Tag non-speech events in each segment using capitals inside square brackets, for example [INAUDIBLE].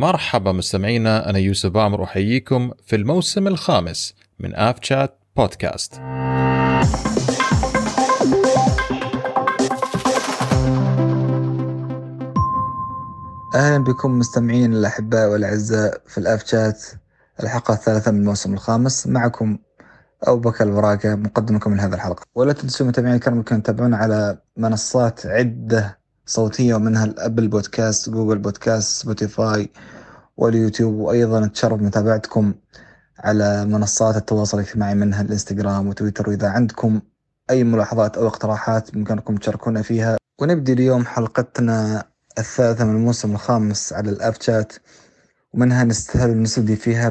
مرحبا مستمعينا أنا يوسف عامر أحييكم في الموسم الخامس من آف شات بودكاست. أهلا بكم مستمعين الأحباء والأعزاء في الآف شات الحلقة الثالثة من الموسم الخامس. معكم أبو بكر البراكة مقدمكم لهذه الحلقة. ولا تنسوا متابعين الكرام ممكن تتابعونا على منصات عدة صوتية ومنها ال Apple Podcast Google Podcast Spotify واليوتيوب وأيضا نتشرف متابعتكم على منصات التواصل الاجتماعي منها الإنستغرام وتويتر. وإذا عندكم أي ملاحظات أو اقتراحات بإمكانكم تشاركونا فيها. ونبدي اليوم حلقتنا الثالثة من الموسم الخامس على الأب شات ومنها نستهل نستبدي فيها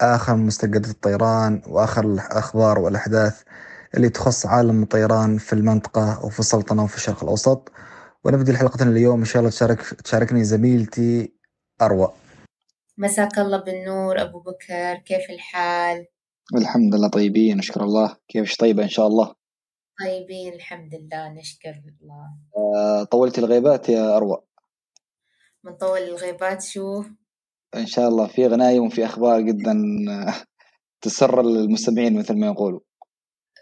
بآخر مستجدات الطيران وآخر الأخبار والأحداث اللي تخص عالم الطيران في المنطقة وفي السلطنة وفي الشرق الأوسط. ونبدي حلقتنا اليوم إن شاء الله تشارك تشاركني زميلتي أروى. مساك الله بالنور أبو بكر. كيف الحال؟ الحمد لله طيبين نشكر الله. كيفش طيبة إن شاء الله؟ طيبين الحمد لله. نشكر الله. آه، طولتي الغيبات يا أروى. من طول الغيبات شو؟ إن شاء الله في غنايم وفي أخبار جدا آه، تسر المستمعين مثل ما يقولوا.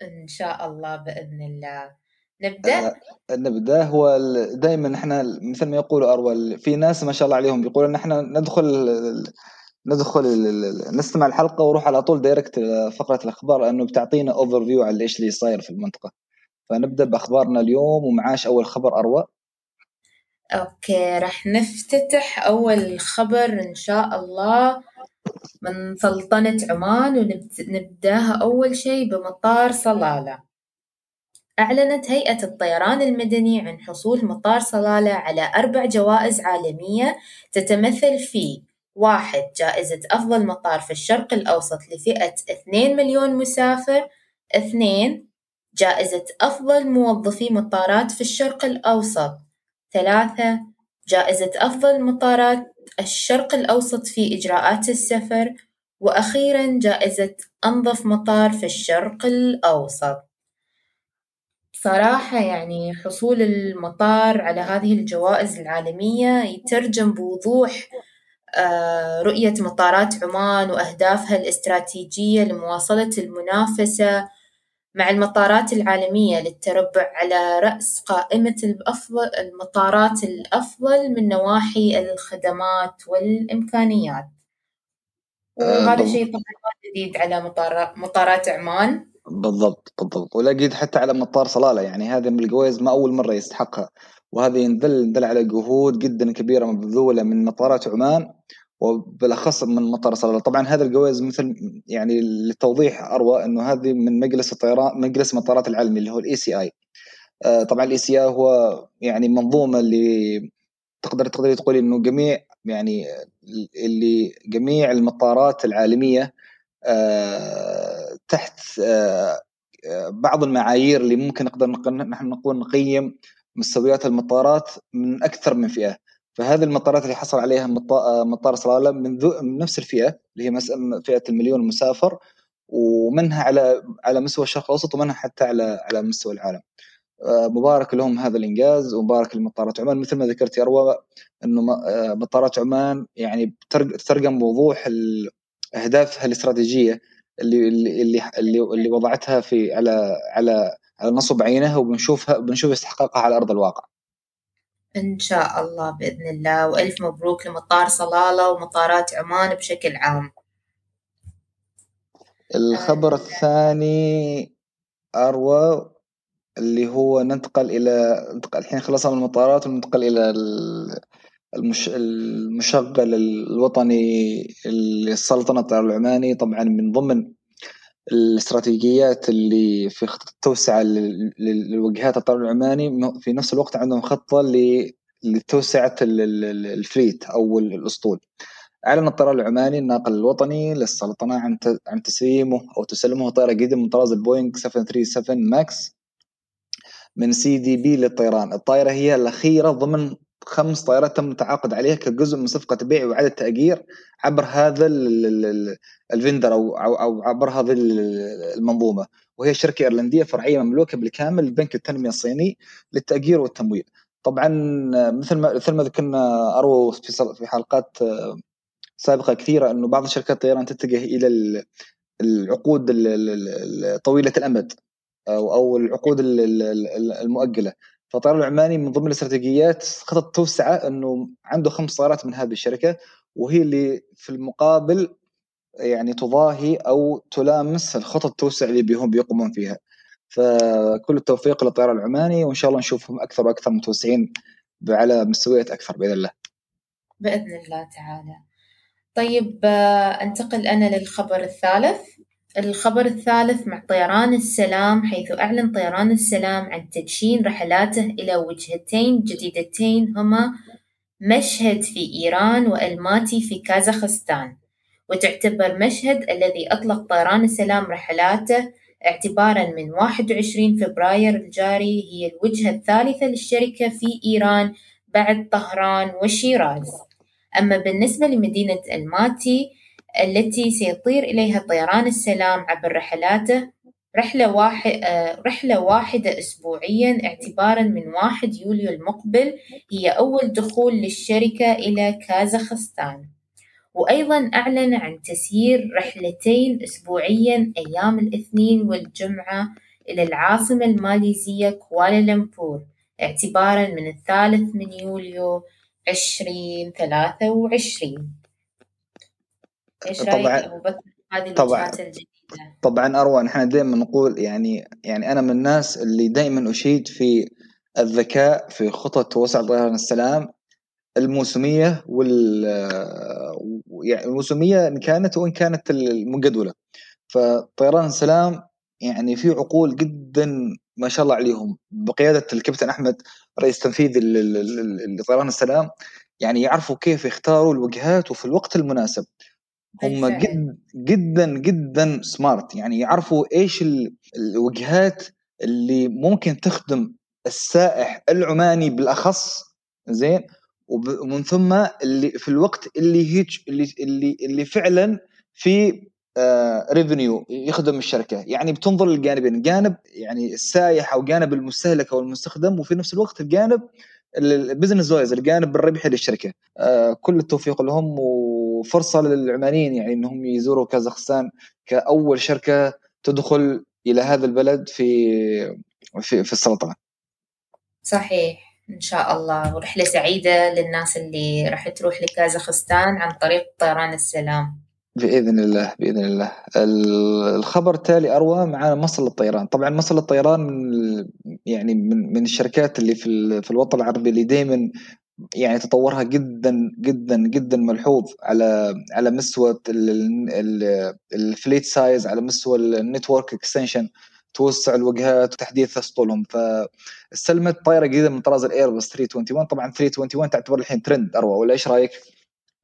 إن شاء الله بإذن الله. نبدأ؟ آه نبدأ. هو دائما إحنا مثل ما يقولوا أروى في ناس ما شاء الله عليهم بيقولوا إن إحنا ندخل ندخل نستمع الحلقة وروح على طول direct فقرة الأخبار لأنه بتعطينا overview على إيش اللي صاير في المنطقة. فنبدأ بأخبارنا اليوم ومعاش أول خبر أروى. okay راح نفتتح أول خبر إن شاء الله من سلطنة عمان ونبداها أول شيء بمطار صلالة. أعلنت هيئة الطيران المدني عن حصول مطار صلالة على أربع جوائز عالمية تتمثل في واحد جائزة أفضل مطار في الشرق الأوسط لفئة اثنين مليون مسافر. اثنين جائزة أفضل موظفي مطارات في الشرق الأوسط. ثلاثة جائزة أفضل مطارات الشرق الأوسط في إجراءات السفر. وأخيرا جائزة أنظف مطار في الشرق الأوسط. صراحة يعني حصول المطار على هذه الجوائز العالمية يترجم بوضوح آه، رؤية مطارات عمان وأهدافها الاستراتيجية لمواصلة المنافسة مع المطارات العالمية للتربع على رأس قائمة الأفضل المطارات الأفضل من نواحي الخدمات والإمكانيات. وهذا شيء طبعا جديد على مطارات عمان. بالضبط بالضبط. ولقيت حتى على مطار صلالة يعني هذه من الجوائز ما أول مرة يستحقها. وهذا يندل يندل على جهود جدا كبيرة مبذولة من مطارات عمان وبالأخص من مطار صلالة. طبعا هذا الجوائز مثل يعني للتوضيح أروى إنه هذه من مجلس الطيران مجلس المطارات العالمي اللي هو ال ACI طبعا ال ACI هو يعني منظومة اللي تقدر تقدري تقولي إنه جميع يعني اللي جميع المطارات العالمية آه، تحت آه، آه، بعض المعايير اللي ممكن نقدر نحن نقول نقيم مستويات المطارات من أكثر من فئة. فهذه المطارات اللي حصل عليها مطار صلاله من, من نفس الفئة اللي هي فئة المليون مسافر ومنها على على مستوى الشرق الأوسط ومنها حتى على على مستوى العالم. مبارك لهم هذا الإنجاز ومبارك لمطارات عمان. مثل ما ذكرت يا اروى إنه مطارات عمان يعني تترجم بوضوح أهدافها الاستراتيجية. اللي اللي اللي اللي وضعتها في على على على نصب عينها وبنشوفها بنشوف استحقاقها على أرض الواقع. إن شاء الله بإذن الله وألف مبروك لمطار صلالة ومطارات عمان بشكل عام. الخبر آه. الثاني أروى اللي هو ننتقل إلى الحين خلصنا من المطارات وننتقل إلى المش... المشغل الوطني للسلطنة العماني طبعا من ضمن الاستراتيجيات اللي في خطة التوسعة للوجهات الطيران العماني في نفس الوقت عندهم خطة لتوسعة الفليت أو الأسطول. أعلن الطيران العماني الناقل الوطني للسلطنة عن عن تسليمه أو تسلمه طائرة جديدة من طراز البوينغ 737 ماكس من CDB للطيران. الطائرة هي الأخيرة ضمن خمس طائرات تم التعاقد عليها كجزء من صفقة بيع وإعادة تأجير عبر هذا ال vendor أو أو عبر هذه المنظومة وهي شركة إيرلندية فرعية مملوكة بالكامل لبنك التنمية الصيني للتأجير والتمويل. طبعا مثل ما مثل ما ذكرنا أروى في حلقات سابقة كثيرة أنه بعض شركات الطيران تتجه إلى العقود طويلة الأمد أو أو العقود المؤجلة فالطيران العماني من ضمن الاستراتيجيات خطط توسعة إنه عنده خمس طائرات من هذه الشركة وهي اللي في المقابل يعني تضاهي أو تلامس الخطط التوسع اللي بيهم بيقومون فيها. فكل التوفيق للطيران العماني وإن شاء الله نشوفهم أكثر وأكثر متوسعين على مستويات أكثر بإذن الله. بإذن الله تعالى. طيب آه، أنتقل أنا للخبر الثالث. الخبر الثالث مع طيران السلام حيث أعلن طيران السلام عن تدشين رحلاته إلى وجهتين جديدتين هما مشهد في إيران وألماتي في كازاخستان. وتعتبر مشهد الذي أطلق طيران السلام رحلاته اعتبارا من 21 فبراير الجاري هي الوجهة الثالثة للشركة في إيران بعد طهران وشيراز. أما بالنسبة لمدينة ألماتي التي سيطير إليها طيران السلام عبر رحلاته رحلة, واحد آه، رحلة واحدة أسبوعيا اعتبارا من 1 يوليو المقبل هي أول دخول للشركة إلى كازاخستان. وأيضا أعلن عن تسيير رحلتين أسبوعيا أيام الاثنين والجمعة إلى العاصمة الماليزية كوالالمبور اعتبارا من الثالث من يوليو 2023 إيش رأيك طبعا طبعا اروى نحن دائما نقول يعني يعني أنا من الناس اللي دائما أشيد في الذكاء في خطط توسع طيران السلام. الموسمية وال يعني الموسمية إن كانت وإن كانت المجدولة. فطيران السلام يعني في عقول جدا ما شاء الله عليهم. بقيادة الكابتن أحمد رئيس تنفيذي لطيران السلام يعني يعرفوا كيف يختاروا الوجهات وفي الوقت المناسب. هم جد جدا جدا سمارت يعني يعرفوا إيش الوجهات اللي ممكن تخدم السائح العماني بالأخص زين؟ ومن ثم اللي في الوقت اللي هيك اللي اللي اللي فعلا في revenue آه يخدم الشركة. يعني بتنظر للجانبين. جانب يعني السايح أو جانب المستهلك أو المستخدم وفي نفس الوقت الجانب ال business wise الجانب الربحي للشركة. آه كل التوفيق لهم وفرصة للعمانيين يعني إنهم يزوروا كازاخستان كأول شركة تدخل إلى هذا البلد في في في السلطنة. صحيح إن شاء الله. ورحلة سعيدة للناس اللي راح تروح لكازاخستان عن طريق طيران السلام. بإذن الله بإذن الله. الخبر التالي أروى معنا مصر للطيران. طبعا مصر للطيران من يعني من من الشركات اللي في في الوطن العربي اللي دائما يعني تطورها جدا جدا جدا ملحوظ على على مستوى ال fleet size على مستوى ال network extension توسع الوجهات وتحديث أسطولهم. فاستلمت طائره جديدة من طراز الايرباص 321 طبعا 321 تعتبر الحين ترند اروى ولا إيش رأيك؟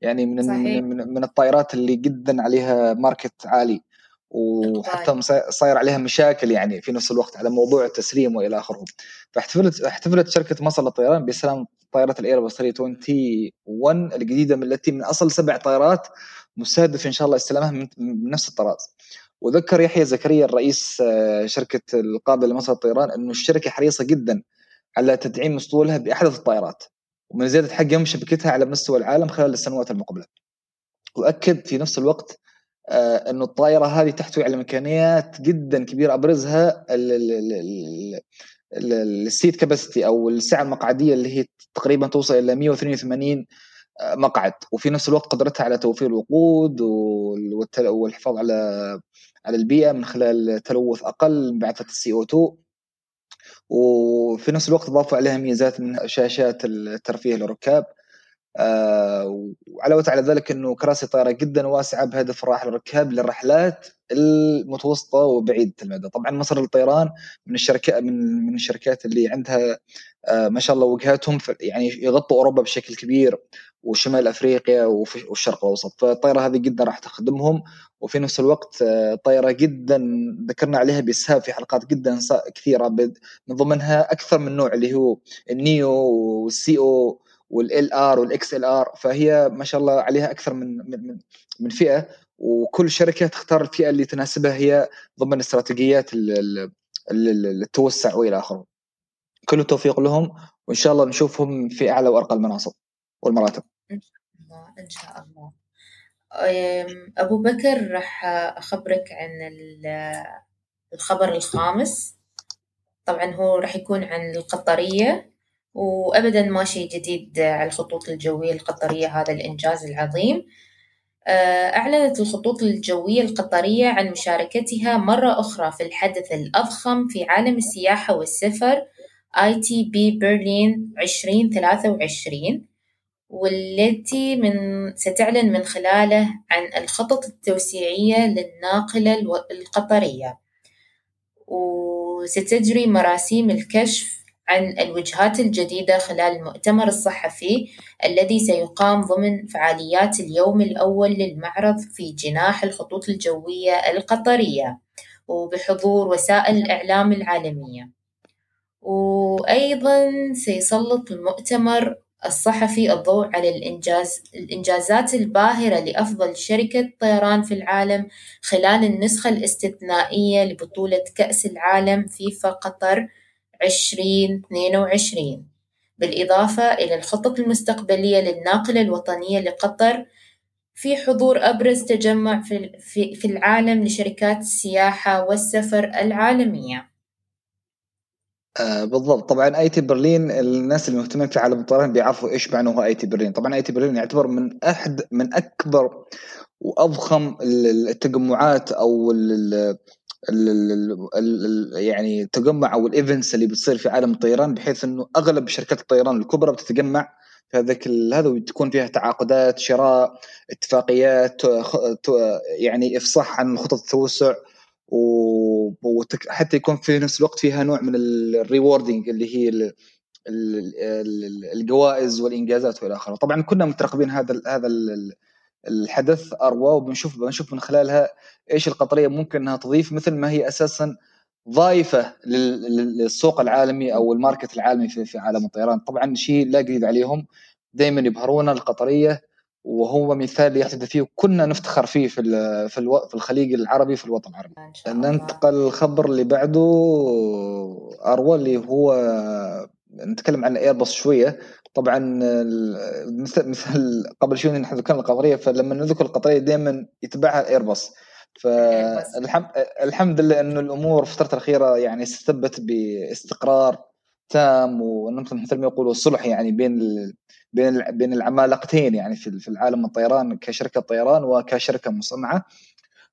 يعني من صحيح. من, من الطائرات اللي جدا عليها ماركت عالي. وحتى صاير عليها مشاكل يعني في نفس الوقت على موضوع التسليم وإلى آخره. فاحتفلت احتفلت شركة مصر للطيران باستلام طائره الايرباص 321 الجديدة من التي من أصل سبع طائرات مستهدف إن شاء الله استلامها من نفس الطراز وذكر يحيى زكريا الرئيس آه، شركة القابله لمصر الطيران إنه الشركة حريصة جدا على تدعيم اسطولها بأحدث الطائرات ومن زيادة حجم شبكتها على مستوى العالم خلال السنوات المقبلة. وأكد في نفس الوقت آه، إنه الطائرة هذه تحتوي على إمكانيات جدا كبيرة أبرزها ال seat capacity أو السعة المقعدية اللي هي تقريبا توصل إلى 182 آه، مقعد. وفي نفس الوقت قدرتها على توفير الوقود والحفاظ على على البيئة من خلال تلوث أقل بعثه ال CO2 وفي نفس الوقت ضافوا عليها ميزات من شاشات الترفيه للركاب. آه وعلاوة على ذلك إنه كراسي طائرة جدا واسعة بهدف الركاب للرحلات المتوسطة وبعيدة المدى، طبعا مصر للطيران من الشركات من من الشركات اللي عندها آه ما شاء الله وجهاتهم يعني يغطوا أوروبا بشكل كبير وشمال أفريقيا والشرق الأوسط. فالطائره هذه جدا راح تخدمهم وفي نفس الوقت آه، طائره جدا ذكرنا عليها بإسهاب في حلقات جدا كثيرة من ضمنها أكثر من نوع اللي هو ال neo وال CEO وال LR وال XLR فهي ما شاء الله عليها أكثر من من من فئة. وكل شركة تختار الفئة اللي تناسبها هي ضمن استراتيجيات التوسع وإلى آخره. كل التوفيق لهم وإن شاء الله نشوفهم في أعلى وأرقى المناصب والمراتب. إن شاء الله إن شاء الله. أبو بكر راح أخبرك عن الخبر الخامس. طبعا هو راح يكون عن القطرية. وابدا ما شيء جديد على الخطوط الجوية القطرية هذا الإنجاز العظيم. آه، أعلنت الخطوط الجوية القطرية عن مشاركتها مرة أخرى في الحدث الأضخم في عالم السياحة والسفر ITB برلين 2023 والتي من ستعلن من خلاله عن الخطط التوسيعية للناقلة القطرية. وستجري مراسيم الكشف عن الوجهات الجديدة خلال المؤتمر الصحفي الذي سيقام ضمن فعاليات اليوم الأول للمعرض في جناح الخطوط الجوية القطرية وبحضور وسائل الإعلام العالمية. وأيضا سيسلط المؤتمر الصحفي الضوء على الإنجاز الإنجازات الباهرة لأفضل شركة طيران في العالم خلال النسخة الاستثنائية لبطولة كأس العالم فيفا قطر عشرين اثنين وعشرين. بالإضافة إلى الخطط المستقبلية للناقلة الوطنية لقطر في حضور أبرز تجمع في, في العالم لشركات السياحة والسفر العالمية. آه بالضبط. طبعا ITB Berlin الناس المهتمين في عالم الطيران بيعرفوا إيش معنى هو ITB Berlin. طبعا ITB Berlin يعتبر من احد من أكبر وأضخم التجمعات أو ال ال ال يعني تجمع أو ال events اللي بتصير في عالم الطيران بحيث إنه أغلب شركات الطيران الكبرى بتتجمع في هذاك هذا وتكون فيها تعاقدات شراء اتفاقيات يعني إفصاح عن خطط التوسع وحتى يكون في نفس الوقت فيها نوع من ال rewarding اللي هي الجوائز والإنجازات وإلى آخره. طبعا كنا مترقبين هذا هذا الحدث أروى وبنشوف بنشوف من خلالها إيش القطرية ممكن إنها تضيف مثل ما هي أساسا ضايفة للسوق العالمي أو ال market العالمي في, في عالم الطيران. طبعا شيء لا جديد عليهم. دائما يبهرون القطرية وهو مثال يحتذى فيه وكنا نفتخر فيه في في. في الخليج العربي في الوطن العربي. ننتقل الخبر اللي بعده أروى اللي هو نتكلم عن ايرباص شوية. طبعا مثل مثل قبل شوي نحن ذكرنا القطرية فلما نذكر القطرية دائما يتبعها الايرباص فالحمد لله إنه الأمور في الفترة الأخيرة يعني استثبت باستقرار تام ومثل ما يقولوا الصلح يعني بين بين بين العمالقتين يعني في في العالم الطيران كشركة طيران وكشركة مصنعة.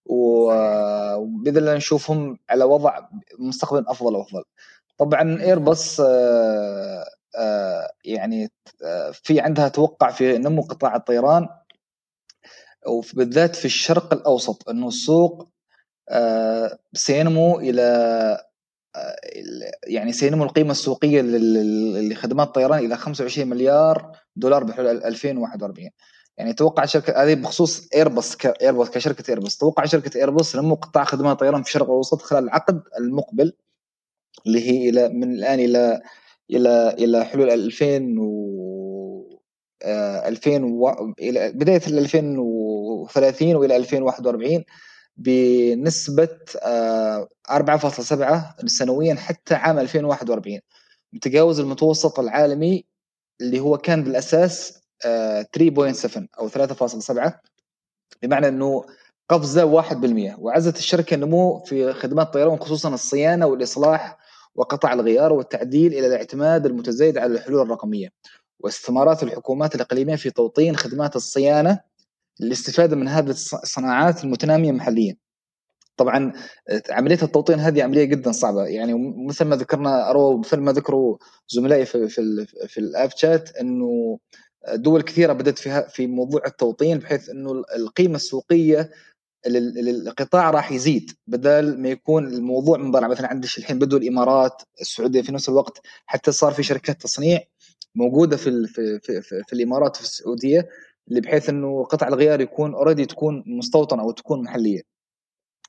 وبإذن الله نشوفهم على وضع مستقبل أفضل وأفضل. طبعا ايرباص يعني آه، في عندها توقع في نمو قطاع الطيران وبالذات في الشرق الأوسط إنه السوق سينمو إلى يعني سينمو القيمة السوقية لخدمات الطيران إلى 25 مليار دولار بحلول 2041 يعني توقع شركة هذه بخصوص ايرباص كايرباص كشركة ايرباص توقع شركة ايرباص نمو قطاع خدمات الطيران في الشرق الأوسط خلال العقد المقبل اللي هي إلى من الآن إلى إلى إلى حلول 2000 و 2000 آه، و... إلى بداية 2030 وإلى 2041 بنسبة 4.7 آه، سنويا حتى عام 2041 متجاوز المتوسط العالمي اللي هو كان بالأساس 3.7 آه، أو 3.7 بمعنى إنه قفزة 1% وعزت الشركة النمو في خدمات الطيران خصوصا الصيانة والإصلاح وقطع الغيار والتعديل إلى الاعتماد المتزايد على الحلول الرقمية. واستثمارات الحكومات الإقليمية في توطين خدمات الصيانة للاستفادة من هذه الصناعات المتنامية محليا. طبعا عملية التوطين هذه عملية جدا صعبة. يعني مثل ما ذكرنا أرو مثل ما ذكروا زملائي في في, في الأب شات إنه دول كثيرة بدأت فيها في موضوع التوطين بحيث إنه القيمة السوقية القطاع راح يزيد بدل ما يكون الموضوع من برا مثلا عندك الحين بدوا الإمارات السعودية في نفس الوقت حتى صار في شركات تصنيع موجودة في في في, في, في الإمارات في السعودية اللي بحيث إنه قطع الغيار يكون اوريدي تكون مستوطنة أو تكون محلية.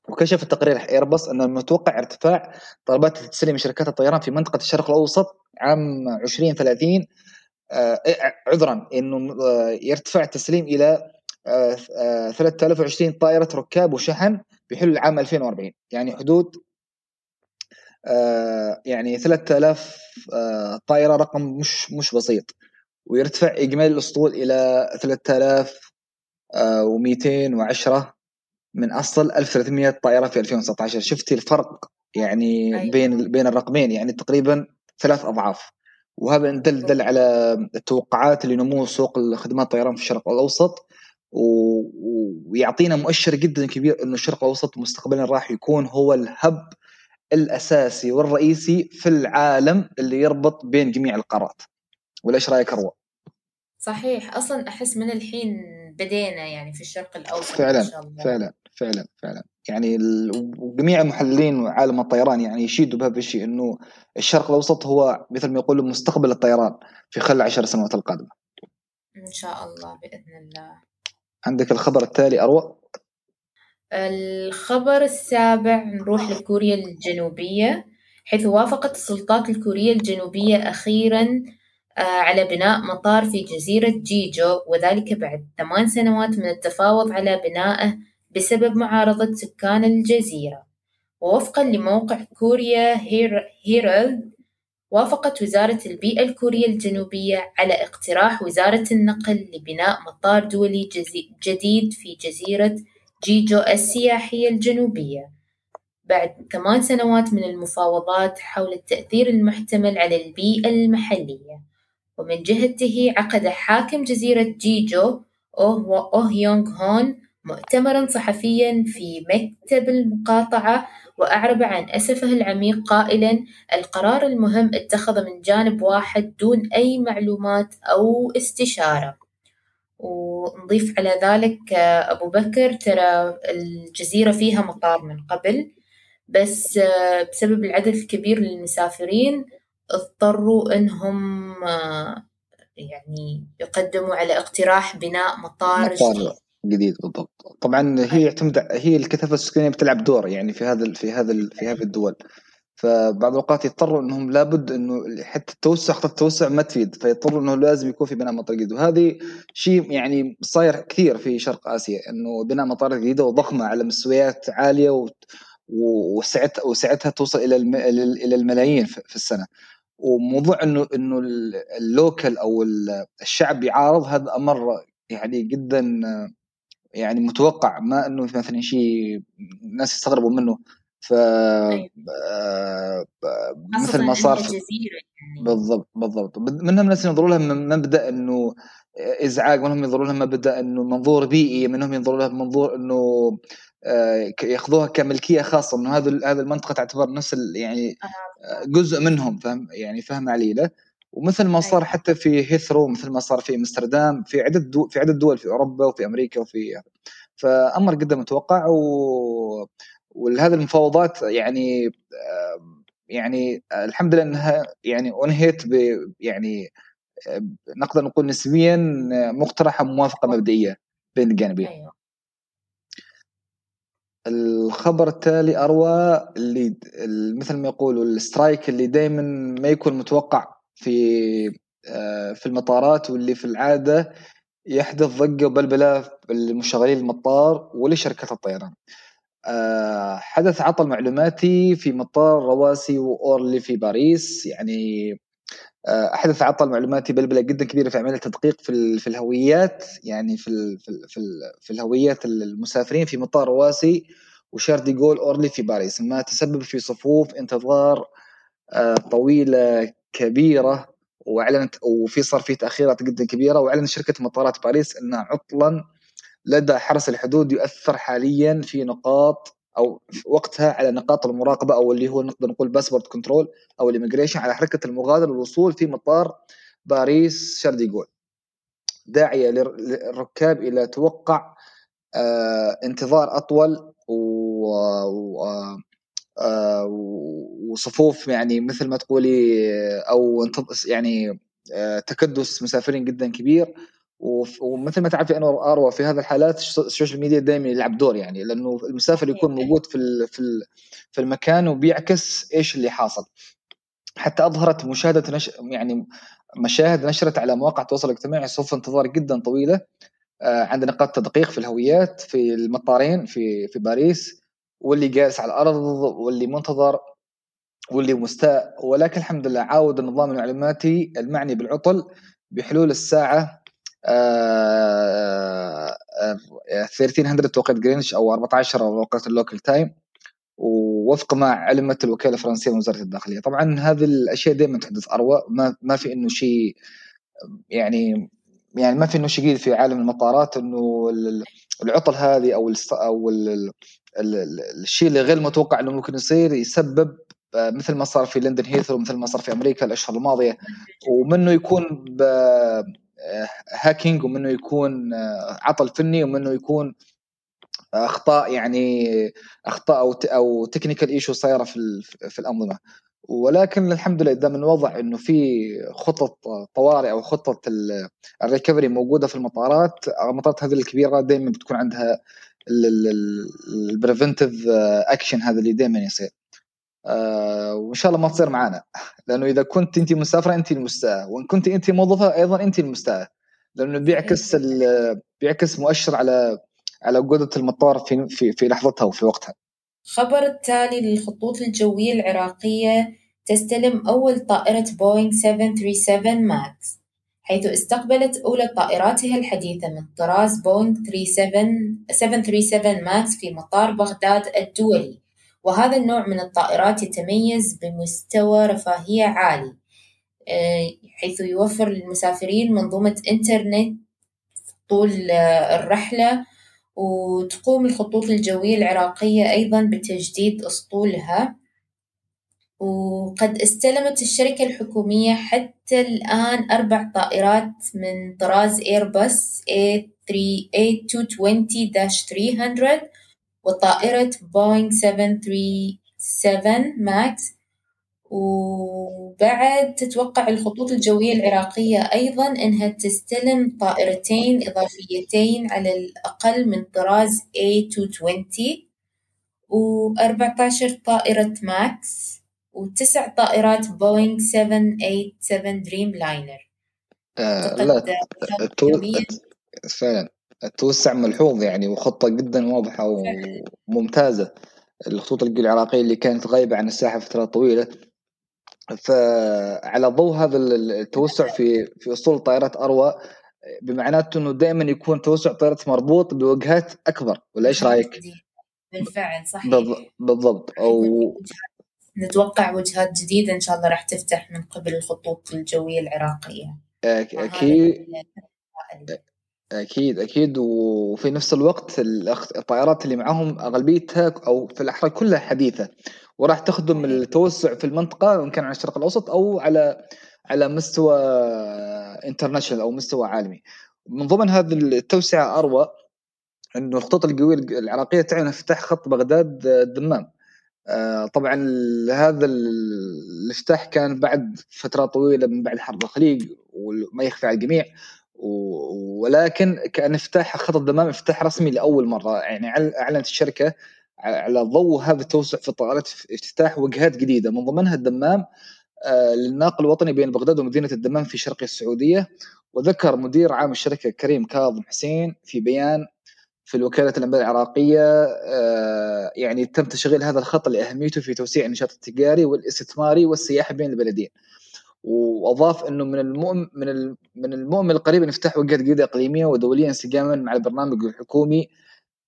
وكشف التقرير ايرباص أن المتوقع ارتفاع طلبات التسليم من شركات الطيران في منطقة الشرق الأوسط عام 2030 آه عذرا إنه آه يرتفع التسليم إلى 3020 طائرة ركاب وشحن بحلول عام 2040 يعني حدود آه يعني 3000 آه طائرة رقم مش مش بسيط. ويرتفع إجمالي الأسطول إلى 3210 من أصل 1300 طائرة في 2019 شفتي الفرق يعني أيوة. بين بين الرقمين؟ يعني تقريبا ثلاث أضعاف. وهذا دل دل على التوقعات لنمو سوق خدمات الطيران في الشرق الأوسط. ويعطينا مؤشر جدا كبير إنه الشرق الأوسط مستقبلا راح يكون هو الهب الأساسي والرئيسي في العالم اللي يربط بين جميع القارات ولا إيش رأيك أروى؟ صحيح أصلا أحس من الحين بدينا يعني في الشرق الأوسط فعلا إن شاء الله. فعلا فعلا فعلا يعني وجميع المحللين وعالم الطيران يعني يشيدوا بهذا الشيء إنه الشرق الأوسط هو مثل ما يقولوا مستقبل الطيران في خلال العشر سنوات القادمة. إن شاء الله بإذن الله. عندك الخبر التالي أروى؟ الخبر السابع نروح لكوريا الجنوبية حيث وافقت السلطات الكورية الجنوبية أخيرا آه، على بناء مطار في جزيرة جيجو وذلك بعد ثمان سنوات من التفاوض على بنائه بسبب معارضة سكان الجزيرة ووفقا لموقع كوريا هيرالد وافقت وزارة البيئة الكورية الجنوبية على اقتراح وزارة النقل لبناء مطار دولي جديد في جزيرة جيجو السياحية الجنوبية. بعد ثمان سنوات من المفاوضات حول التأثير المحتمل على البيئة المحلية. ومن جهته عقد حاكم جزيرة جيجو أوه, أوه يونغ هون مؤتمرا صحفيا في مكتب المقاطعة وأعرب عن أسفه العميق قائلا القرار المهم اتخذ من جانب واحد دون أي معلومات أو استشارة ونضيف على ذلك أبو بكر ترى الجزيرة فيها مطار من قبل بس بسبب العدد الكبير للمسافرين اضطروا إنهم يعني يقدموا على اقتراح بناء مطار, مطار جديد. جديد بالضبط. طبعا هي يعتمد هي الكثافه السكانيه بتلعب دور يعني في هذا في هذا في هذه الدول. فبعض الأوقات يضطروا إنهم لابد إنه حتى التوسع خطة التوسع ما تفيد فيضطروا إنه لازم يكون في بناء مطار جديد. وهذه شيء يعني صاير كثير في شرق آسيا إنه بناء مطار جديدة وضخمة على مستويات عالية و... وسعتها وسعتها توصل إلى الم... إلى الملايين في السنة. وموضوع انه إنه اللوكل أو الشعب يعارض هذا أمر يعني جدا يعني متوقع ما إنه مثلا شيء الناس يستغربوا منه. ف أيوة. آه، مثل ما صار في يعني. بالضبط بالضبط. منهم ناس ينظروا لها من مبدأ إنه إزعاج منهم ينظروا لها مبدأ إنه منظور بيئي منهم ينظروا لها بمنظور إنه آه، يأخذوها كملكية خاصة إنه هذا هذه المنطقة تعتبر نفس يعني آه، جزء منهم فهم يعني فهم عليله ومثل ما صار أيوة. حتى في هيثرو مثل ما صار في أمستردام في عدد دول في عدد دول في أوروبا وفي أمريكا وفي فأمر جدا متوقع و وهذه المفاوضات يعني يعني الحمد لله إنها يعني أنهيت ب يعني نقدر نقول نسبيا مقترحة موافقه مبدئية بين الجانبين. أيوة. الخبر التالي أروى اللي مثل ما يقولوا السترايك اللي دائما ما يكون متوقع في في المطارات واللي في العادة يحدث ضجة وبلبلة لمشغلين المطار ولشركات الطيران. آه، حدث عطل معلوماتي في مطار رواسي وأورلي في باريس. يعني آه، حدث عطل معلوماتي بلبلة جدا كبيرة في عمليه التدقيق في في الهويات. يعني في ال في ال في, ال في الهويات المسافرين في مطار رواسي شارل ديغول وأورلي في باريس. ما تسبب في صفوف انتظار آه، طويلة كبيرة وأعلنت وفي صار في تأخيرات جدا كبيرة وأعلنت شركة مطارات باريس ان عطلا لدى حرس الحدود يؤثر حاليا في نقاط أو وقتها على نقاط المراقبة أو اللي هو نقدر نقول passport control أو ال immigration على حركة المغادرة والوصول في مطار باريس شارل ديغول. داعية للركاب إلى توقع آه انتظار أطول و, وصفوف يعني مثل ما تقولي أو يعني آه تكدس مسافرين جدا كبير. ومثل ما تعرفي أنا اروى في هذه الحالات ال social media دائما يلعب دور يعني لأنه المسافر يكون موجود في في في المكان وبيعكس إيش اللي حاصل. حتى أظهرت مشاهدة نش... يعني مشاهد نشرت على مواقع التواصل الاجتماعي صفوف انتظار جدا طويلة آه، عند نقاط تدقيق في الهويات في المطارين في في باريس. واللي جالس على الأرض واللي منتظر واللي مستاء. ولكن الحمد لله عاود النظام المعلوماتي المعني بالعطل بحلول الساعة 1300 توقيت جرينش أو 14 توقيت ال local time. ووفق ما علمت الوكالة الفرنسية من وزارة الداخلية. طبعا هذه الأشياء دائما تحدث اروى ما, ما في إنه شيء يعني يعني ما في إنه شيء جديد في عالم المطارات إنه العطل هذه أو أو الشيء اللي غير متوقع انه ممكن يصير يسبب آه، مثل ما صار في لندن هيثرو مثل ما صار في أمريكا الأشهر الماضية ومنه يكون hacking ومنه يكون آه، عطل فني ومنه يكون أخطاء يعني أخطاء أو أو technical issue صايرة في في الأنظمة. ولكن الحمد لله دام الوضع إنه في خطط طوارئ أو خطه ال recovery موجودة في المطارات المطارات هذه الكبيرة دائما بتكون عندها ال preventive action هذا اللي دائما يصير. آه وإن شاء الله ما تصير معنا [LAUGHS] لأنه إذا كنت أنت مسافرة أنت المستاءه وإن كنت أنت موظفة أيضا أنت المستاءه لأنه بيعكس بيعكس مؤشر على على جودة المطار في في في لحظتها وفي وقتها. خبر التالي للخطوط الجوية العراقية تستلم أول طائرة بوينغ 737 MAX. حيث استقبلت أولى طائراتها الحديثة من طراز بوينغ 737 MAX في مطار بغداد الدولي. وهذا النوع من الطائرات يتميز بمستوى رفاهية عالي آه، حيث يوفر للمسافرين منظومة إنترنت طول الرحلة وتقوم الخطوط الجوية العراقية أيضًا بتجديد أسطولها. وقد استلمت الشركة الحكومية حتى الآن أربع طائرات من طراز إيرباص A220-300 وطائرة بوينغ 737 MAX وبعد تتوقع الخطوط الجوية العراقية أيضًا إنها تستلم طائرتين إضافيتين على الأقل من طراز A220 و14 طائرة MAX وتسع طائرات بوينغ 787 Dreamliner آه لا فعلا التوسع ملحوظ يعني وخطة جدا واضحة وممتازة. الخطوط العراقية اللي كانت غايبة عن الساحة فترة طويلة. فعلى ضوء هذا التوسع في في اسطول طائرات أروى بمعناته إنه دائما يكون توسع طائرات مربوط بوجهات أكبر ولا إيش رأيك؟ بالفعل صحيح. بالضبط. أو نتوقع وجهات جديدة إن شاء الله راح تفتح من قبل الخطوط الجوية العراقية. أكيد. أكيد أكيد. وفي نفس الوقت الطائرات اللي معاهم أغلبيتها أو في الأحرى كلها حديثة. وراح تخدم التوسع في المنطقة إن كان على الشرق الأوسط أو على على مستوى انترناشونال أو مستوى عالمي. من ضمن هذه التوسعه أروى إنه الخطوط القوية العراقية تعلن افتتاح خط بغداد الدمام. آه، طبعا هذا الافتتاح كان بعد فترة طويلة من بعد حرب الخليج وما يخفى على الجميع. ولكن كان افتتاح خط الدمام افتتاح رسمي لأول مرة. يعني أعلنت الشركة على ضوء هذا التوسع في الطائرات افتتاح وجهات جديدة. من ضمنها الدمام آه، للناقل الوطني بين بغداد ومدينة الدمام في شرق السعودية. وذكر مدير عام الشركة كريم كاظم حسين في بيان في الوكالة الانباء العراقية آه، يعني تم تشغيل هذا الخط لأهميته في توسيع النشاط التجاري والاستثماري والسياحي بين البلدين. وأضاف إنه من المؤمن من من المؤمن القريب أن يفتح وجهات جديدة إقليمية ودوليه انسجاما مع البرنامج الحكومي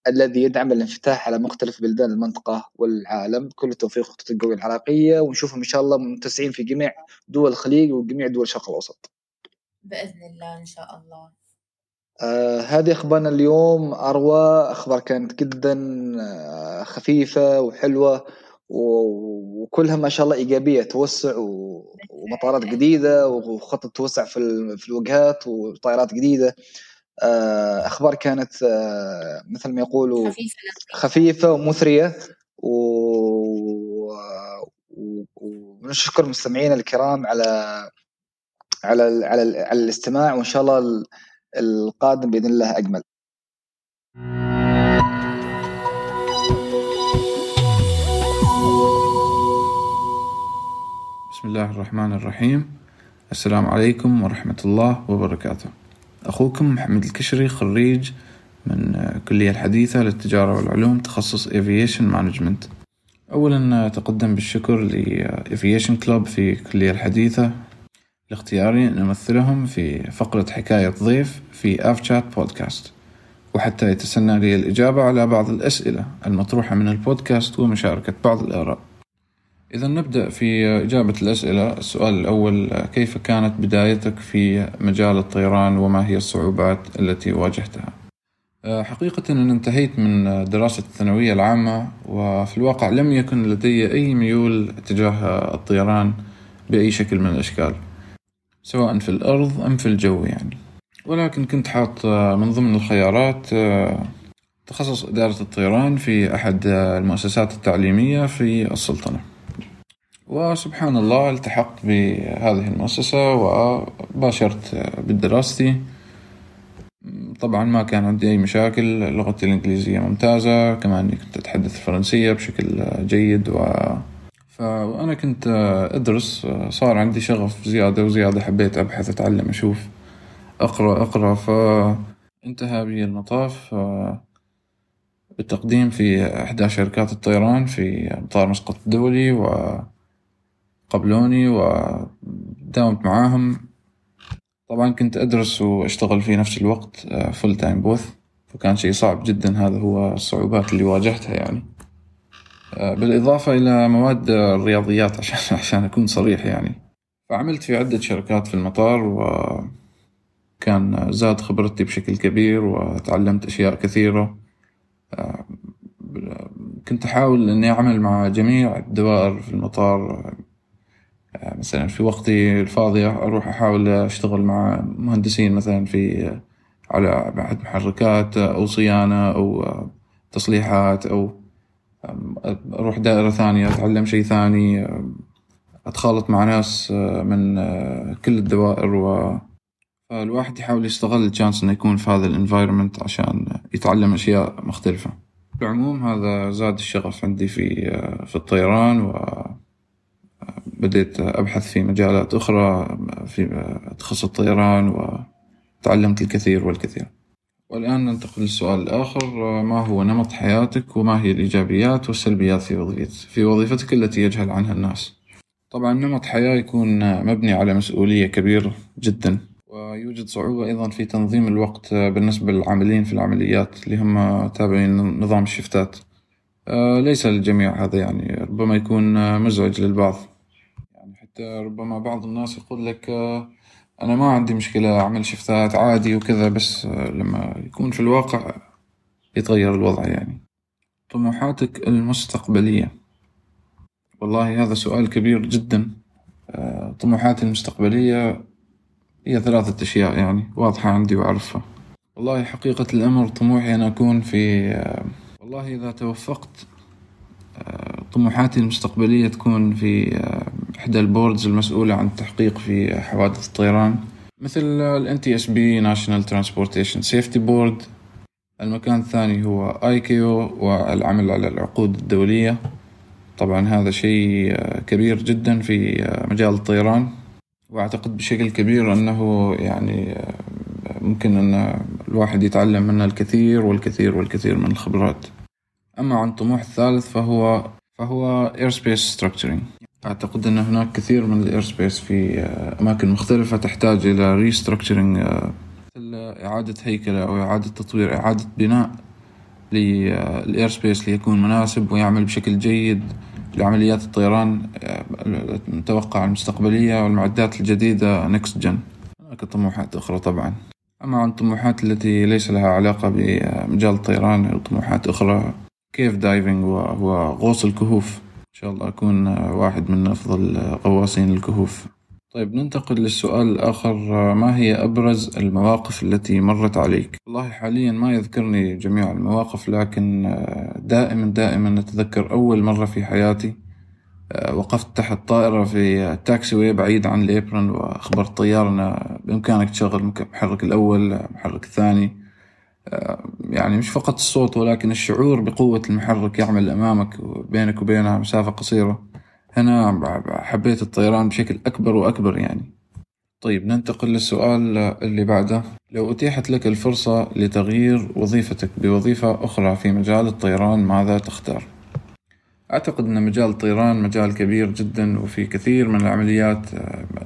الذي يدعم الانفتاح على مختلف بلدان المنطقة والعالم. كل التوفيق خطة القوية العراقية ونشوفهم إن شاء الله متسعين في جميع دول الخليج وجميع دول الشرق الأوسط. بإذن الله إن شاء الله. آه هذه أخبارنا اليوم. أروى أخبار كانت جدا آه خفيفة وحلوة وكلها ما شاء الله إيجابية توسع ومطارات جديدة وخطط توسع في الوجهات وطائرات جديدة. آه، أخبار كانت آه، مثل ما يقولوا خفيفة خفيفة ومثرية. و... ونشكر مستمعينا الكرام على على على, على الاستماع وإن شاء الله القادم بإذن الله أجمل. بسم الله الرحمن الرحيم. السلام عليكم ورحمة الله وبركاته. أخوكم محمد الكشري خريج من كلية الحديثة للتجارة والعلوم تخصص Aviation Management. أولا أتقدم بالشكر ل Aviation Club في الكلية الحديثة. لاختياري أن أمثلهم في فقرة حكاية ضيف في آف شات بودكاست وحتى يتسنى لي الإجابة على بعض الأسئلة المطروحة من البودكاست ومشاركة بعض الآراء. إذا نبدأ في إجابة الأسئلة. السؤال الأول كيف كانت بدايتك في مجال الطيران وما هي الصعوبات التي واجهتها؟ حقيقة أن انتهيت من دراسة الثانوية العامة وفي الواقع لم يكن لدي أي ميول تجاه الطيران بأي شكل من الأشكال. سواء في الأرض أم في الجو يعني. ولكن كنت حاط من ضمن الخيارات تخصص إدارة الطيران في أحد المؤسسات التعليمية في السلطنة. وسبحان الله التحقت بهذه المؤسسة وباشرت بدراستي طبعا ما كان عندي أي مشاكل لغتي الإنجليزية ممتازة كمان كنت أتحدث الفرنسية بشكل جيد و فأنا كنت أدرس صار عندي شغف زيادة وزيادة حبيت أبحث أتعلم أشوف أقرأ أقرأ فانتهى بي المطاف. بالتقديم في إحدى شركات الطيران في مطار مسقط الدولي وقبلوني وداومت معاهم. طبعا كنت أدرس وأشتغل في نفس الوقت full time both فكان شيء صعب جدا هذا هو الصعوبات اللي واجهتها يعني. بالإضافة إلى مواد الرياضيات عشان [LAUGHS] عشان أكون صريح يعني. فعملت في عدة شركات في المطار وكان زاد خبرتي بشكل كبير وتعلمت أشياء كثيرة. كنت أحاول إني أعمل مع جميع الدوائر في المطار. مثلا في وقتي الفاضي أروح أحاول أشتغل مع مهندسين مثلا في على بعد محركات أو صيانة أو تصليحات أو أروح دائرة ثانية أتعلم شيء ثاني أتخالط مع ناس من كل الدوائر و فالواحد يحاول يستغل ال chance إنه يكون في هذا ال environment عشان يتعلم أشياء مختلفة. بالعموم هذا زاد الشغف عندي في في الطيران و بديت أبحث في مجالات أخرى في تخصص الطيران وتعلمت الكثير والكثير. والآن ننتقل للسؤال الآخر. ما هو نمط حياتك وما هي الإيجابيات والسلبيات في وظيفتك في وظيفتك التي يجهل عنها الناس؟ طبعا نمط حياة يكون مبني على مسؤولية كبيرة جدا ويوجد صعوبة أيضا في تنظيم الوقت بالنسبة للعاملين في العمليات اللي هم تابعين نظام الشفتات. ليس للجميع هذا يعني ربما يكون مزعج للبعض. يعني حتى ربما بعض الناس يقول لك أنا ما عندي مشكلة أعمل شفتات عادي وكذا بس لما يكون في الواقع يتغير الوضع يعني. طموحاتك المستقبلية. والله هذا سؤال كبير جدا. طموحاتي المستقبلية هي ثلاثة أشياء يعني واضحة عندي وأعرفها. والله حقيقة الأمر طموحي أن أكون في والله إذا توفقت طموحاتي المستقبلية تكون في إحدى البوردز المسؤولة عن التحقيق في حوادث الطيران مثل ال NTSB National Transportation Safety Board. المكان الثاني هو ICAO والعمل على العقود الدولية. طبعا هذا شيء كبير جدا في مجال الطيران. وأعتقد بشكل كبير أنه يعني ممكن أن الواحد يتعلم منه الكثير والكثير والكثير من الخبرات. أما عن الطموح الثالث فهو فهو airspace structuring. أعتقد أن هناك كثير من ال airspace في أماكن مختلفة تحتاج إلى restructuring مثل إعادة هيكلة أو إعادة تطوير إعادة بناء لل airspace ليكون مناسب ويعمل بشكل جيد لعمليات الطيران المتوقعة المستقبلية والمعدات الجديدة NextGen هناك طموحات أخرى طبعا. أما عن الطموحات التي ليس لها علاقة بمجال الطيران طموحات أخرى cave diving وهو غوص الكهوف؟ إن شاء الله أكون واحد من أفضل غواصين الكهوف. طيب ننتقل للسؤال الآخر. ما هي أبرز المواقف التي مرت عليك؟ والله حاليا ما يذكرني جميع المواقف لكن دائما دائما نتذكر أول مرة في حياتي وقفت تحت طائرة في تاكسي واي بعيد عن الإبرن وأخبرت الطيار أن بإمكانك تشغل المحرك الأول المحرك الثاني. يعني مش فقط الصوت ولكن الشعور بقوة المحرك يعمل أمامك وبينك وبينها مسافة قصيرة. هنا حبيت الطيران بشكل أكبر وأكبر يعني. طيب ننتقل للسؤال اللي بعده. لو أتيحت لك الفرصة لتغيير وظيفتك بوظيفة أخرى في مجال الطيران ماذا تختار؟ أعتقد أن مجال الطيران مجال كبير جدا وفي كثير من العمليات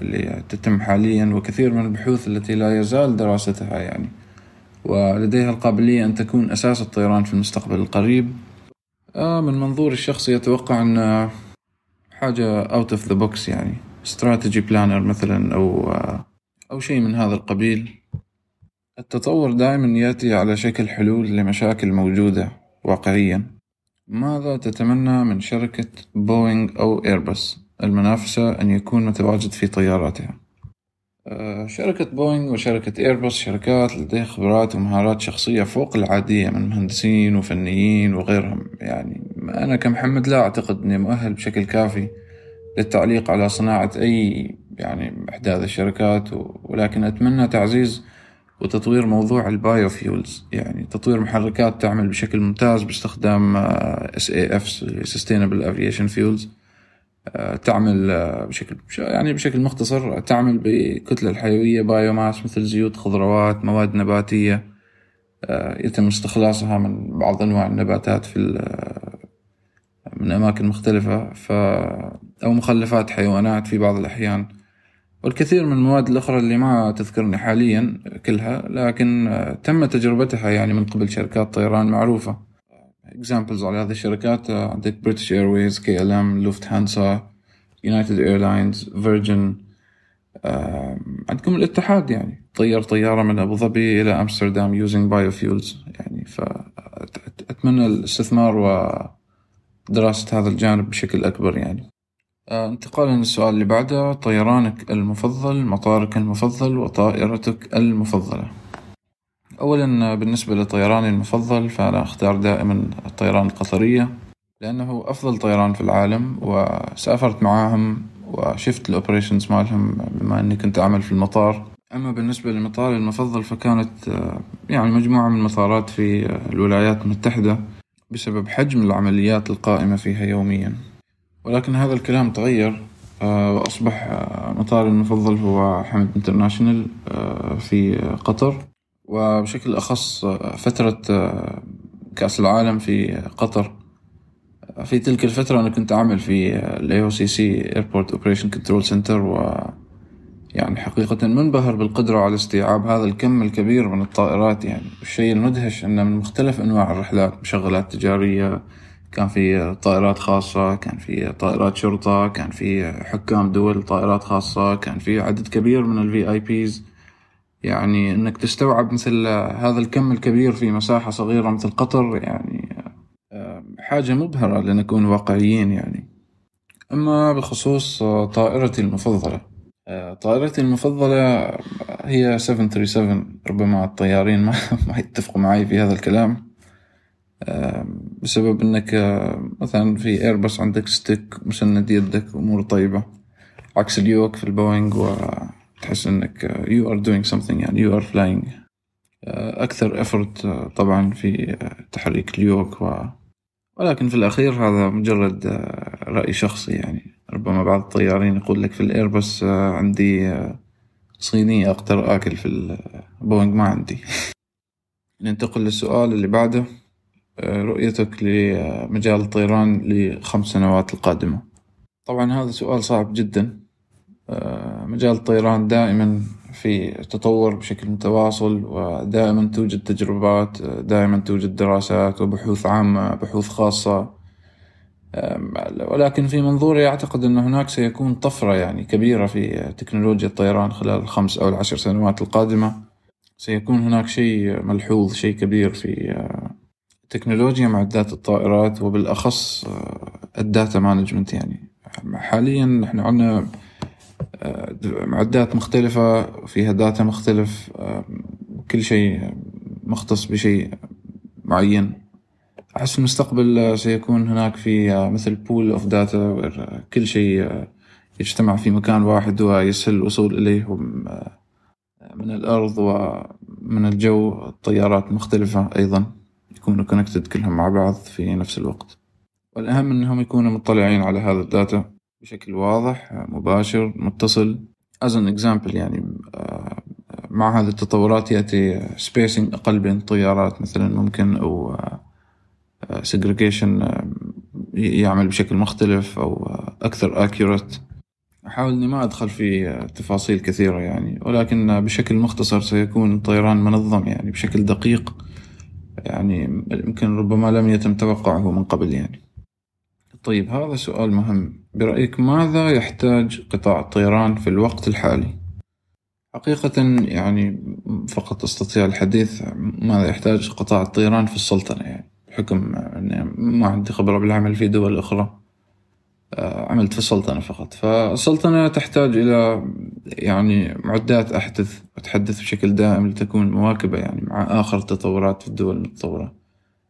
اللي تتم حاليا وكثير من البحوث التي لا يزال دراستها يعني. ولديها القابلية أن تكون أساس الطيران في المستقبل القريب. آه من منظوري الشخصي أتوقع أن حاجة out of the box يعني strategy planner مثلا أو آه أو شيء من هذا القبيل. التطور دائما يأتي على شكل حلول لمشاكل موجودة واقعيا. ماذا تتمنى من شركة بوينغ أو إيرباص؟ المنافسة أن يكون متواجد في طياراتها. شركة بوينغ وشركة إيرباص شركات لديها خبرات ومهارات شخصية فوق العادية من مهندسين وفنيين وغيرهم. يعني أنا كمحمد لا أعتقد أني مؤهل بشكل كافي للتعليق على صناعة أي يعني هذه الشركات ولكن أتمنى تعزيز وتطوير موضوع ال biofuels يعني تطوير محركات تعمل بشكل ممتاز باستخدام SAFs Sustainable Aviation Fuels. آه، تعمل آه، بشكل يعني بشكل مختصر تعمل بكتلة الحيوية biomass مثل زيوت خضروات مواد نباتية آه، يتم استخلاصها من بعض أنواع النباتات في من أماكن مختلفة ف أو مخلفات حيوانات في بعض الأحيان. والكثير من المواد الأخرى اللي ما تذكرني حاليا كلها لكن تم تجربتها يعني من قبل شركات طيران معروفة. examples على هذه الشركات عندك British Airways KLM Lufthansa United Airlines Virgin عندكم الاتحاد يعني. طير طيارة من أبو ظبي إلى أمستردام using biofuels يعني فأتمنى الاستثمار ودراسة هذا الجانب بشكل أكبر يعني. آه، انتقالا للسؤال اللي بعده طيرانك المفضل مطارك المفضل وطائرتك المفضلة. أولا بالنسبة لطيراني المفضل فأنا أختار دائما الطيران القطرية لأنه أفضل طيران في العالم وسافرت معاهم وشفت الأوبريشنز مالهم بما أني كنت أعمل في المطار. أما بالنسبة لمطاري المفضل فكانت يعني مجموعة من المطارات في الولايات المتحدة بسبب حجم العمليات القائمة فيها يوميا. ولكن هذا الكلام تغير وأصبح مطاري المفضل هو حمد انترناشونال في قطر. وبشكل أخص فترة كأس العالم في قطر. في تلك الفترة أنا كنت أعمل في ال AOCC Airport Operation Control Center و يعني حقيقة منبهر بالقدرة على استيعاب هذا الكم الكبير من الطائرات. يعني الشيء المدهش أنه من مختلف أنواع الرحلات مشغلات تجارية كان في طائرات خاصة كان في طائرات شرطة كان في حكام دول طائرات خاصة كان في عدد كبير من الفي اي بيز يعني إنك تستوعب مثل هذا الكم الكبير في مساحة صغيرة مثل قطر يعني حاجة مبهرة لنكون واقعيين يعني. أما بخصوص طائرتي المفضلة طائرتي المفضلة هي 737 ربما الطيارين ما, [LAUGHS] ما يتفقوا معي في هذا الكلام بسبب إنك مثلا في ايرباص عندك stick مسند يدك أمور طيبة عكس ال yoke في البوينغ وتحس إنك you are doing something يعني you are flying أكثر effort طبعا في تحريك ال yoke و ولكن في الأخير هذا مجرد رأي شخصي يعني. ربما بعض الطيارين يقول لك في الإيرباص عندي صينية أقدر آكل في البوينغ ما عندي. [LAUGHS] ننتقل للسؤال اللي بعده. رؤيتك لمجال الطيران لخمس سنوات القادمة. طبعا هذا سؤال صعب جدا. مجال الطيران دائما في تطور بشكل متواصل ودائما توجد تجربات دائما توجد دراسات وبحوث عامة بحوث خاصة. ولكن في منظوري أعتقد أن هناك سيكون طفرة يعني كبيرة في تكنولوجيا الطيران خلال الخمس أو العشر سنوات القادمة. سيكون هناك شيء ملحوظ شيء كبير في تكنولوجيا معدات الطائرات وبالأخص ال data management يعني. حاليا نحن عندنا معدات مختلفة فيها data مختلف كل شيء مختص بشيء معين. أحس في المستقبل سيكون هناك في مثل pool of data كل شيء يجتمع في مكان واحد ويسهل الوصول إليه من الأرض ومن الجو. الطيارات مختلفة أيضا يكونوا connected كلهم مع بعض في نفس الوقت. والأهم أنهم يكونوا مطلعين على هذا ال data. بشكل واضح مباشر متصل. As an example يعني آه، مع هذه التطورات يأتي spacing أقل بين الطيارات مثلا ممكن أو آه، segregation آه، يعمل بشكل مختلف أو أكثر accurate أحاول إني ما أدخل في تفاصيل كثيرة يعني ولكن بشكل مختصر سيكون طيران منظم يعني بشكل دقيق. يعني يمكن ربما لم يتم توقعه من قبل يعني. طيب هذا سؤال مهم. برأيك ماذا يحتاج قطاع الطيران في الوقت الحالي؟ حقيقة يعني فقط أستطيع الحديث ماذا يحتاج قطاع الطيران في السلطنة يعني بحكم أني ما عندي خبرة بالعمل في دول أخرى. آه، عملت في السلطنة فقط. فالسلطنة تحتاج إلى يعني معدات أحدث وتحدث بشكل دائم لتكون مواكبة يعني مع آخر التطورات في الدول المتطورة.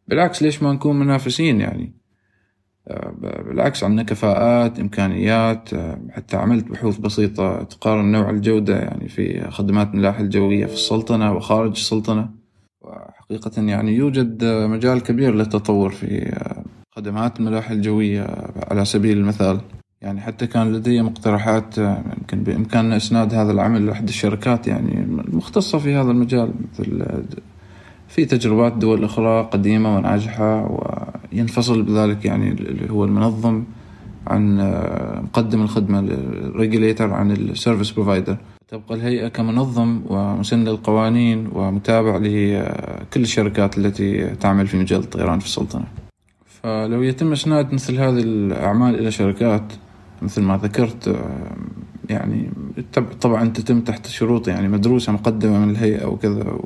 بالعكس ليش ما نكون منافسين يعني؟ بالعكس عندنا كفاءات إمكانيات حتى عملت بحوث بسيطة تقارن نوع الجودة يعني في خدمات الملاحة الجوية في السلطنة وخارج السلطنة. وحقيقة يعني يوجد مجال كبير للتطور في خدمات الملاحة الجوية على سبيل المثال. يعني حتى كان لدي مقترحات يمكن بإمكاننا إسناد هذا العمل لأحد الشركات يعني المختصة في هذا المجال مثل في تجربات دول أخرى قديمة وناجحة وينفصل بذلك يعني اللي هو المنظم عن مقدم الخدمة ال regulator عن ال service provider تبقى الهيئة كمنظم ومسن للقوانين ومتابع لكل الشركات التي تعمل في مجال الطيران في السلطنة. فلو يتم إسناد مثل هذه الأعمال إلى شركات مثل ما ذكرت يعني طبعا تتم تحت شروط يعني مدروسة مقدمة من الهيئة وكذا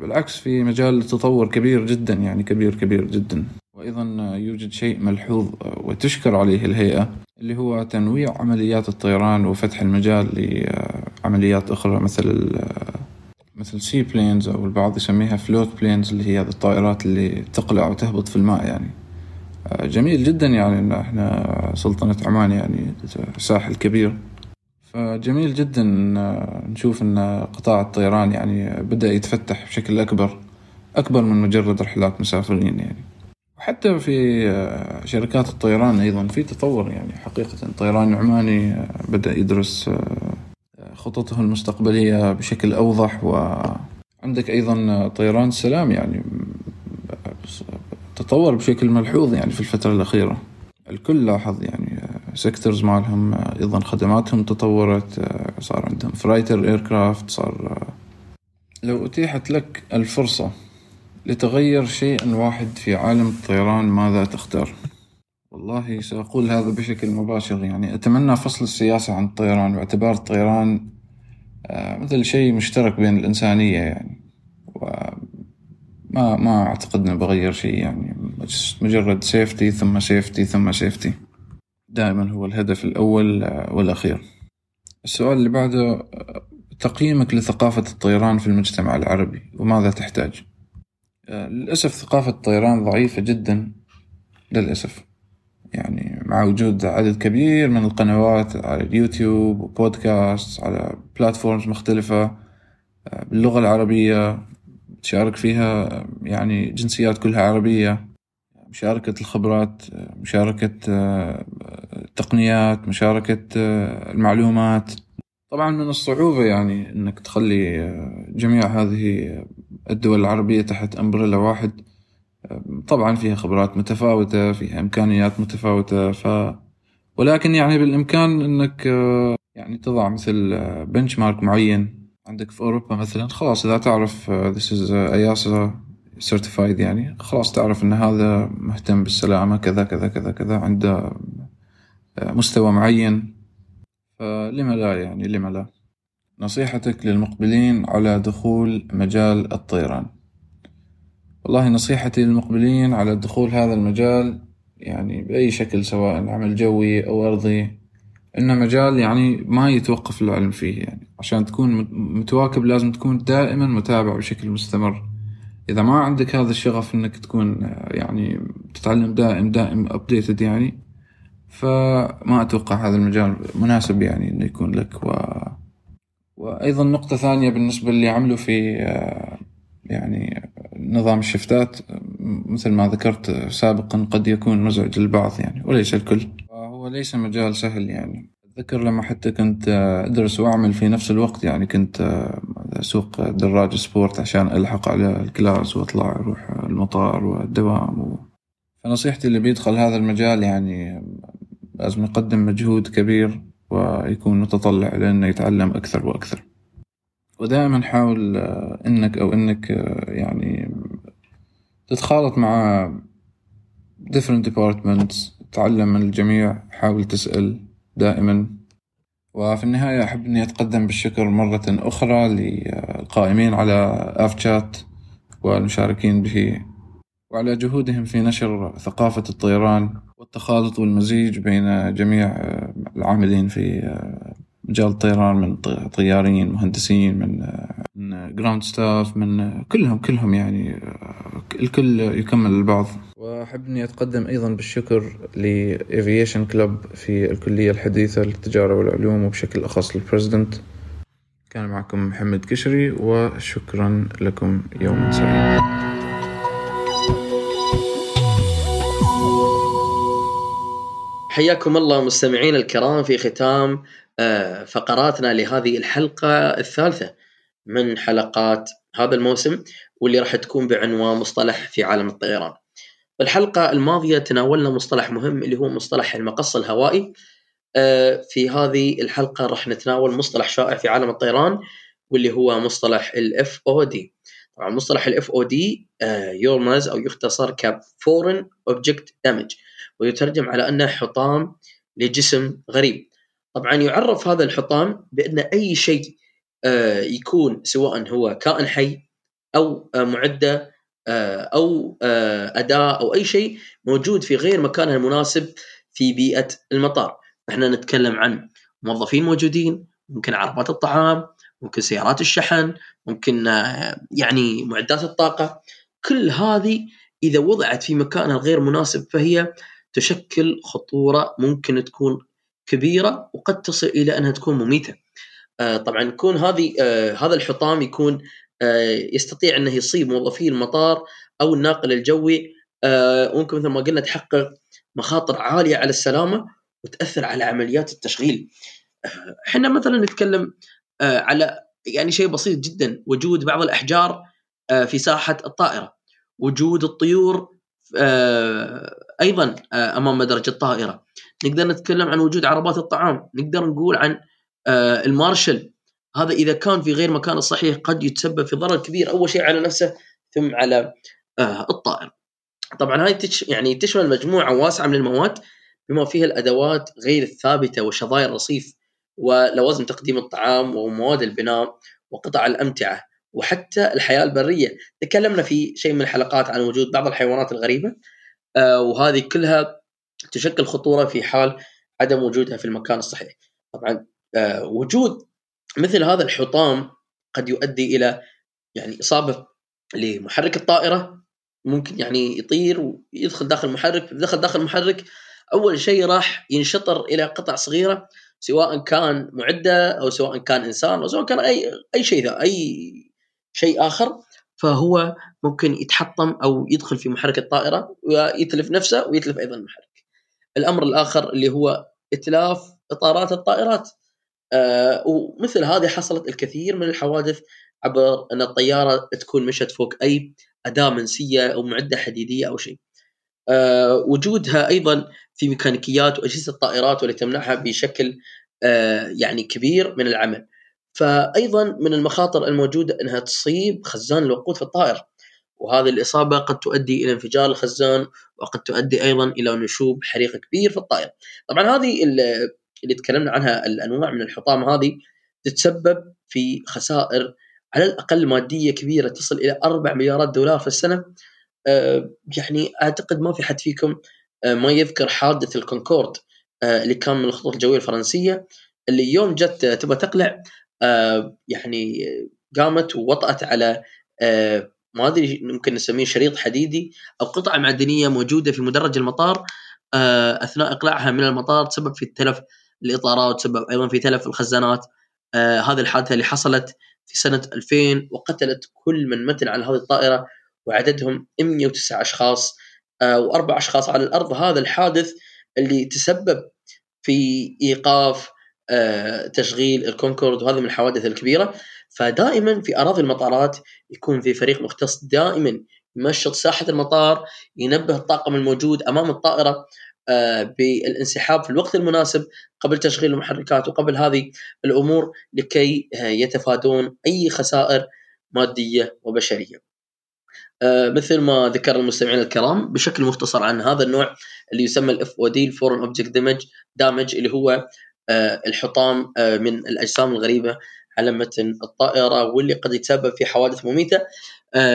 بالعكس في مجال تطور كبير جدا يعني كبير كبير جدا. وأيضا يوجد شيء ملحوظ وتشكر عليه الهيئة اللي هو تنويع عمليات الطيران وفتح المجال لعمليات أخرى مثل مثل sea planes أو البعض يسميها float planes اللي هي الطائرات اللي تقلع وتهبط في الماء يعني. جميل جدا يعني إن إحنا سلطنة عمان يعني ساحل كبير. فجميل جدا نشوف إن قطاع الطيران يعني بدأ يتفتح بشكل أكبر أكبر من مجرد رحلات مسافرين يعني. وحتى في آه، شركات الطيران أيضا في تطور يعني حقيقة. الطيران العماني آه، بدأ يدرس خططه المستقبلية بشكل أوضح وعندك أيضا طيران السلام يعني تطور بشكل ملحوظ يعني في الفترة الأخيرة. الكل لاحظ يعني sectors مالهم أيضا خدماتهم تطورت صار عندهم freighter aircraft صار لو أتيحت لك الفرصة لتغير شيء واحد في عالم الطيران ماذا تختار؟ والله سأقول هذا بشكل مباشر. يعني أتمنى فصل السياسة عن الطيران باعتبار الطيران آه، مثل شيء مشترك بين الإنسانية يعني. وما ما أعتقد أنه بغير شيء يعني. مجرد safety ثم safety ثم safety دائما هو الهدف الأول آه، والأخير. السؤال اللي بعده آه، تقييمك لثقافة الطيران في المجتمع العربي وماذا تحتاج؟ للأسف ثقافة الطيران ضعيفة جدا للأسف. يعني مع وجود عدد كبير من القنوات على اليوتيوب وبودكاست على platforms مختلفة آه، باللغة العربية تشارك فيها يعني جنسيات كلها عربية مشاركة الخبرات مشاركة آه، تقنيات مشاركة آه، المعلومات. طبعا من الصعوبة يعني إنك تخلي جميع هذه الدول العربية تحت امبريلا واحد. طبعا فيها خبرات متفاوتة فيها إمكانيات متفاوتة ف ولكن يعني بالإمكان أنك يعني تضع مثل بنش مارك معين. عندك في أوروبا مثلا خلاص إذا تعرف this is EASA certified يعني خلاص تعرف أن هذا مهتم بالسلامة كذا كذا كذا كذا عنده مستوى معين. فلما لا يعني لما لا؟ نصيحتك للمقبلين على دخول مجال الطيران. والله نصيحتي للمقبلين على دخول هذا المجال يعني بأي شكل سواء عمل جوي أو أرضي إنه مجال يعني ما يتوقف العلم فيه يعني. عشان تكون متواكب لازم تكون دائما متابع بشكل مستمر. إذا ما عندك هذا الشغف إنك تكون يعني تتعلم دائم دائم أبديتد يعني فما أتوقع هذا المجال مناسب يعني إنه يكون لك و... وأيضا نقطة ثانية بالنسبة اللي عملوا في يعني نظام الشفتات مثل ما ذكرت سابقا قد يكون مزعج للبعض يعني وليس الكل. هو ليس مجال سهل يعني. أتذكر لما حتى كنت أدرس وأعمل في نفس الوقت يعني كنت أسوق drag sport عشان ألحق على الكلاس وأطلع أروح المطار والدوام و... فنصيحتي اللي بيدخل هذا المجال يعني لازم يقدم مجهود كبير ويكون متطلع لأنه يتعلم أكثر وأكثر. ودائما حاول آه، إنك أو إنك آه، يعني تتخالط مع different departments تعلم من الجميع حاول تسأل دائما. وفي النهاية أحب أني أتقدم بالشكر مرة أخرى للقائمين على آف شات والمشاركين به وعلى جهودهم في نشر ثقافة الطيران. والتخالط والمزيج بين جميع العاملين في مجال الطيران من طيارين مهندسين من من ground staff من كلهم كلهم يعني الكل يكمل البعض. وأحب إني أتقدم أيضا بالشكر ل aviation club في الكلية الحديثة للتجارة والعلوم وبشكل أخص لل president كان معكم محمد كشري وشكرا لكم. يوم سعيد. حياكم الله مستمعينا الكرام في ختام آه، فقراتنا لهذه الحلقة الثالثة من حلقات هذا الموسم واللي راح تكون بعنوان مصطلح في عالم الطيران. الحلقة الماضية تناولنا مصطلح مهم اللي هو مصطلح المقص الهوائي. آه، في هذه الحلقة راح نتناول مصطلح شائع في عالم الطيران واللي هو مصطلح ال FOD. طبعا مصطلح ال FOD يرمز أو يختصر ك Foreign Object Damage ويترجم على أنه حطام لجسم غريب. طبعا يعرف هذا الحطام بأن أي شيء آه، يكون سواء هو كائن حي أو آه، معدة آه، أو أداة أو أي شيء موجود في غير مكانها المناسب في بيئة المطار. إحنا نتكلم عن موظفين موجودين، ممكن عربات الطعام، ممكن سيارات الشحن، ممكن يعني معدات الطاقة، كل هذه إذا وضعت في مكانها الغير مناسب فهي تشكل خطورة ممكن تكون كبيرة وقد تصل إلى أنها تكون مميتة. آه، طبعا يكون هذه آه، هذا الحطام يكون آه، يستطيع أنه يصيب موظفي المطار أو الناقل الجوي ممكن مثل ما قلنا تحقق مخاطر عالية على السلامة وتأثر على عمليات التشغيل. إحنا مثلا نتكلم على يعني شيء بسيط جدا وجود بعض الأحجار في ساحة الطائرة وجود الطيور أيضا أمام مدرج الطائرة. نقدر نتكلم عن وجود عربات الطعام. نقدر نقول عن آه، المارشل هذا إذا كان في غير مكانه الصحيح قد يتسبب في ضرر كبير أول شيء على نفسه ثم على آه، الطائر. طبعا هاي تش يعني تشمل مجموعة واسعة من المواد بما فيها الأدوات غير الثابتة وشظايا الرصيف ولوازم تقديم الطعام ومواد البناء وقطع الأمتعة وحتى الحياة البرية. تكلمنا في شيء من الحلقات عن وجود بعض الحيوانات الغريبة. آه، وهذه كلها تشكل خطورة في حال عدم وجودها في المكان الصحيح. طبعا آه، وجود مثل هذا الحطام قد يؤدي إلى يعني إصابة لمحرك الطائرة ممكن يعني يطير ويدخل داخل المحرك دخل داخل المحرك أول شيء راح ينشطر إلى قطع صغيرة سواء كان معدة أو سواء كان إنسان أو سواء كان أي أي شيء أي شيء آخر فهو ممكن يتحطم أو يدخل في محرك الطائرة ويتلف نفسه ويتلف أيضا المحرك. الأمر الآخر اللي هو إتلاف إطارات الطائرات آه ومثل هذه حصلت الكثير من الحوادث عبر أن الطيارة تكون مشت فوق أي أداة منسية أو معدة حديدية أو شيء. آه وجودها أيضا في ميكانيكيات وأجهزة الطائرات والتي تمنعها بشكل آه يعني كبير من العمل. فايضا من المخاطر الموجودة إنها تصيب خزان الوقود في الطائره. وهذه الإصابة قد تؤدي إلى انفجار الخزان وقد تؤدي أيضا إلى نشوب حريق كبير في الطائرة طبعا هذه اللي تكلمنا عنها الأنواع من الحطام هذه تتسبب في خسائر على الأقل مادية كبيرة تصل إلى 4 مليارات دولار في السنة آه، يعني أعتقد ما في حد فيكم آه، ما يذكر حادث الكونكورد آه، اللي كان من الخطوط الجوية الفرنسية اللي يوم جت تبغى تقلع يعني قامت ووطأت على ما أدري ممكن نسميه شريط حديدي أو قطعة معدنية موجودة في مدرج المطار آه، أثناء إقلاعها من المطار تسبب في تلف الإطارات تسبب أيضا في تلف الخزانات آه، هذه الحادثة اللي حصلت في سنة 2000 وقتلت كل من متن على هذه الطائرة وعددهم 109 أشخاص آه، وأربع أشخاص على الأرض. هذا الحادث اللي تسبب في إيقاف تشغيل الكونكورد وهذه من الحوادث الكبيرة فدائما في أراضي المطارات يكون في فريق مختص دائما يمشط ساحة المطار ينبه الطاقم الموجود أمام الطائرة آه، بالانسحاب في الوقت المناسب قبل تشغيل المحركات وقبل هذه الأمور لكي آه، يتفادون أي خسائر مادية وبشرية. آه، مثل ما ذكر المستمعين الكرام بشكل مختصر عن هذا النوع اللي يسمى ال FOD ال foreign object damage damage اللي هو الحطام من الأجسام الغريبة على متن الطائرة واللي قد يتسبب في حوادث مميتة.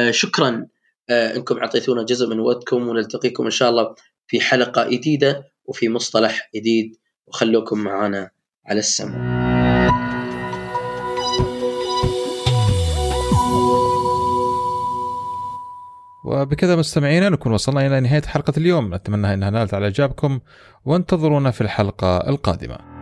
شكرا إنكم أعطيتونا جزء من وقتكم ونلتقيكم إن شاء الله في حلقة جديدة وفي مصطلح جديد. وخلوكم معنا على السمع. وبكذا مستمعينا نكون وصلنا إلى نهاية حلقة اليوم. أتمنى أنها نالت على إعجابكم وانتظرونا في الحلقة القادمة.